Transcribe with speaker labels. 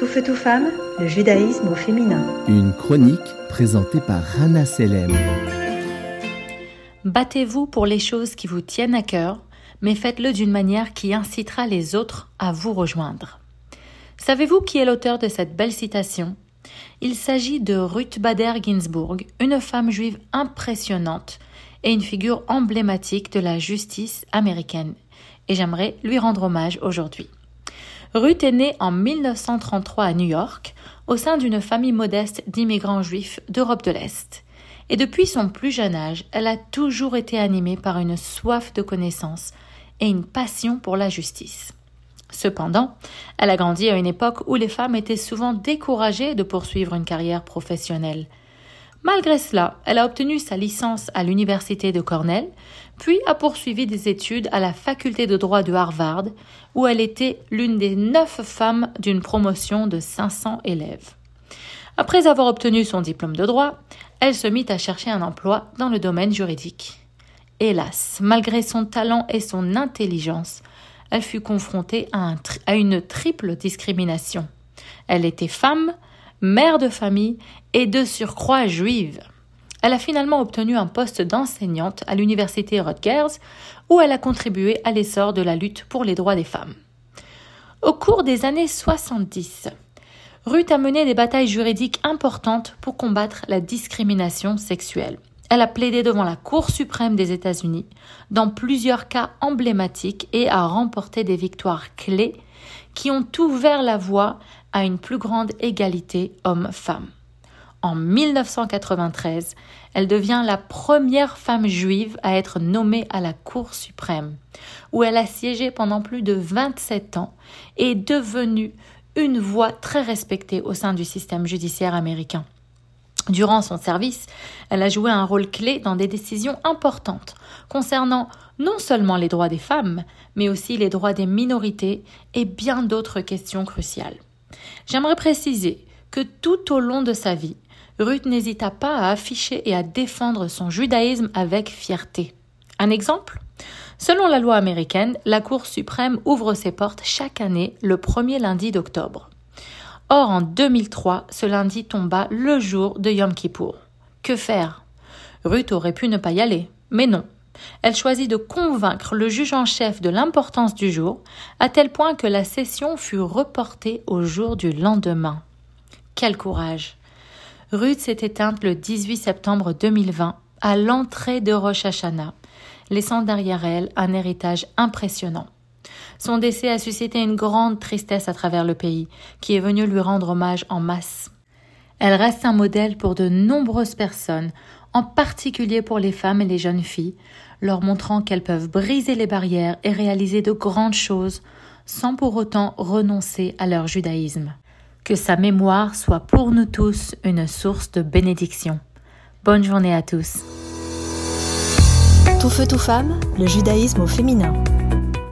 Speaker 1: Tout feu, tout femme, le judaïsme au féminin.
Speaker 2: Une chronique présentée par Rana Selem.
Speaker 3: Battez-vous pour les choses qui vous tiennent à cœur, mais faites-le d'une manière qui incitera les autres à vous rejoindre. Savez-vous qui est l'auteur de cette belle citation? Il s'agit de Ruth Bader Ginsburg, une femme juive impressionnante et une figure emblématique de la justice américaine. Et j'aimerais lui rendre hommage aujourd'hui. Ruth est née en 1933 à New York, au sein d'une famille modeste d'immigrants juifs d'Europe de l'Est. Et depuis son plus jeune âge, elle a toujours été animée par une soif de connaissance et une passion pour la justice. Cependant, elle a grandi à une époque où les femmes étaient souvent découragées de poursuivre une carrière professionnelle. Malgré cela, elle a obtenu sa licence à l'université de Cornell, puis a poursuivi des études à la faculté de droit de Harvard, où elle était l'une des neuf femmes d'une promotion de 500 élèves. Après avoir obtenu son diplôme de droit, elle se mit à chercher un emploi dans le domaine juridique. Hélas, malgré son talent et son intelligence, elle fut confrontée à, à une triple discrimination. Elle était femme, mère de famille et de surcroît juive. Elle a finalement obtenu un poste d'enseignante à l'université Rutgers où elle a contribué à l'essor de la lutte pour les droits des femmes. Au cours des années 70, Ruth a mené des batailles juridiques importantes pour combattre la discrimination sexuelle. Elle a plaidé devant la Cour suprême des États-Unis dans plusieurs cas emblématiques et a remporté des victoires clés qui ont ouvert la voie à une plus grande égalité homme-femme. En 1993, elle devient la première femme juive à être nommée à la Cour suprême, où elle a siégé pendant plus de 27 ans et est devenue une voix très respectée au sein du système judiciaire américain. Durant son service, elle a joué un rôle clé dans des décisions importantes concernant non seulement les droits des femmes, mais aussi les droits des minorités et bien d'autres questions cruciales. J'aimerais préciser que tout au long de sa vie, Ruth n'hésita pas à afficher et à défendre son judaïsme avec fierté. Un exemple Selon la loi américaine, la Cour suprême ouvre ses portes chaque année le premier lundi d'octobre. Or, en 2003, ce lundi tomba le jour de Yom Kippour. Que faire? Ruth aurait pu ne pas y aller, mais non. Elle choisit de convaincre le juge en chef de l'importance du jour, à tel point que la session fut reportée au jour du lendemain. Quel courage Ruth s'est éteinte le 18 septembre 2020 à l'entrée de Rosh Hashanah, laissant derrière elle un héritage impressionnant. Son décès a suscité une grande tristesse à travers le pays, qui est venu lui rendre hommage en masse. Elle reste un modèle pour de nombreuses personnes, en particulier pour les femmes et les jeunes filles, leur montrant qu'elles peuvent briser les barrières et réaliser de grandes choses sans pour autant renoncer à leur judaïsme. Que sa mémoire soit pour nous tous une source de bénédiction. Bonne journée à tous.
Speaker 1: Tout feu, tout femme, le judaïsme au féminin.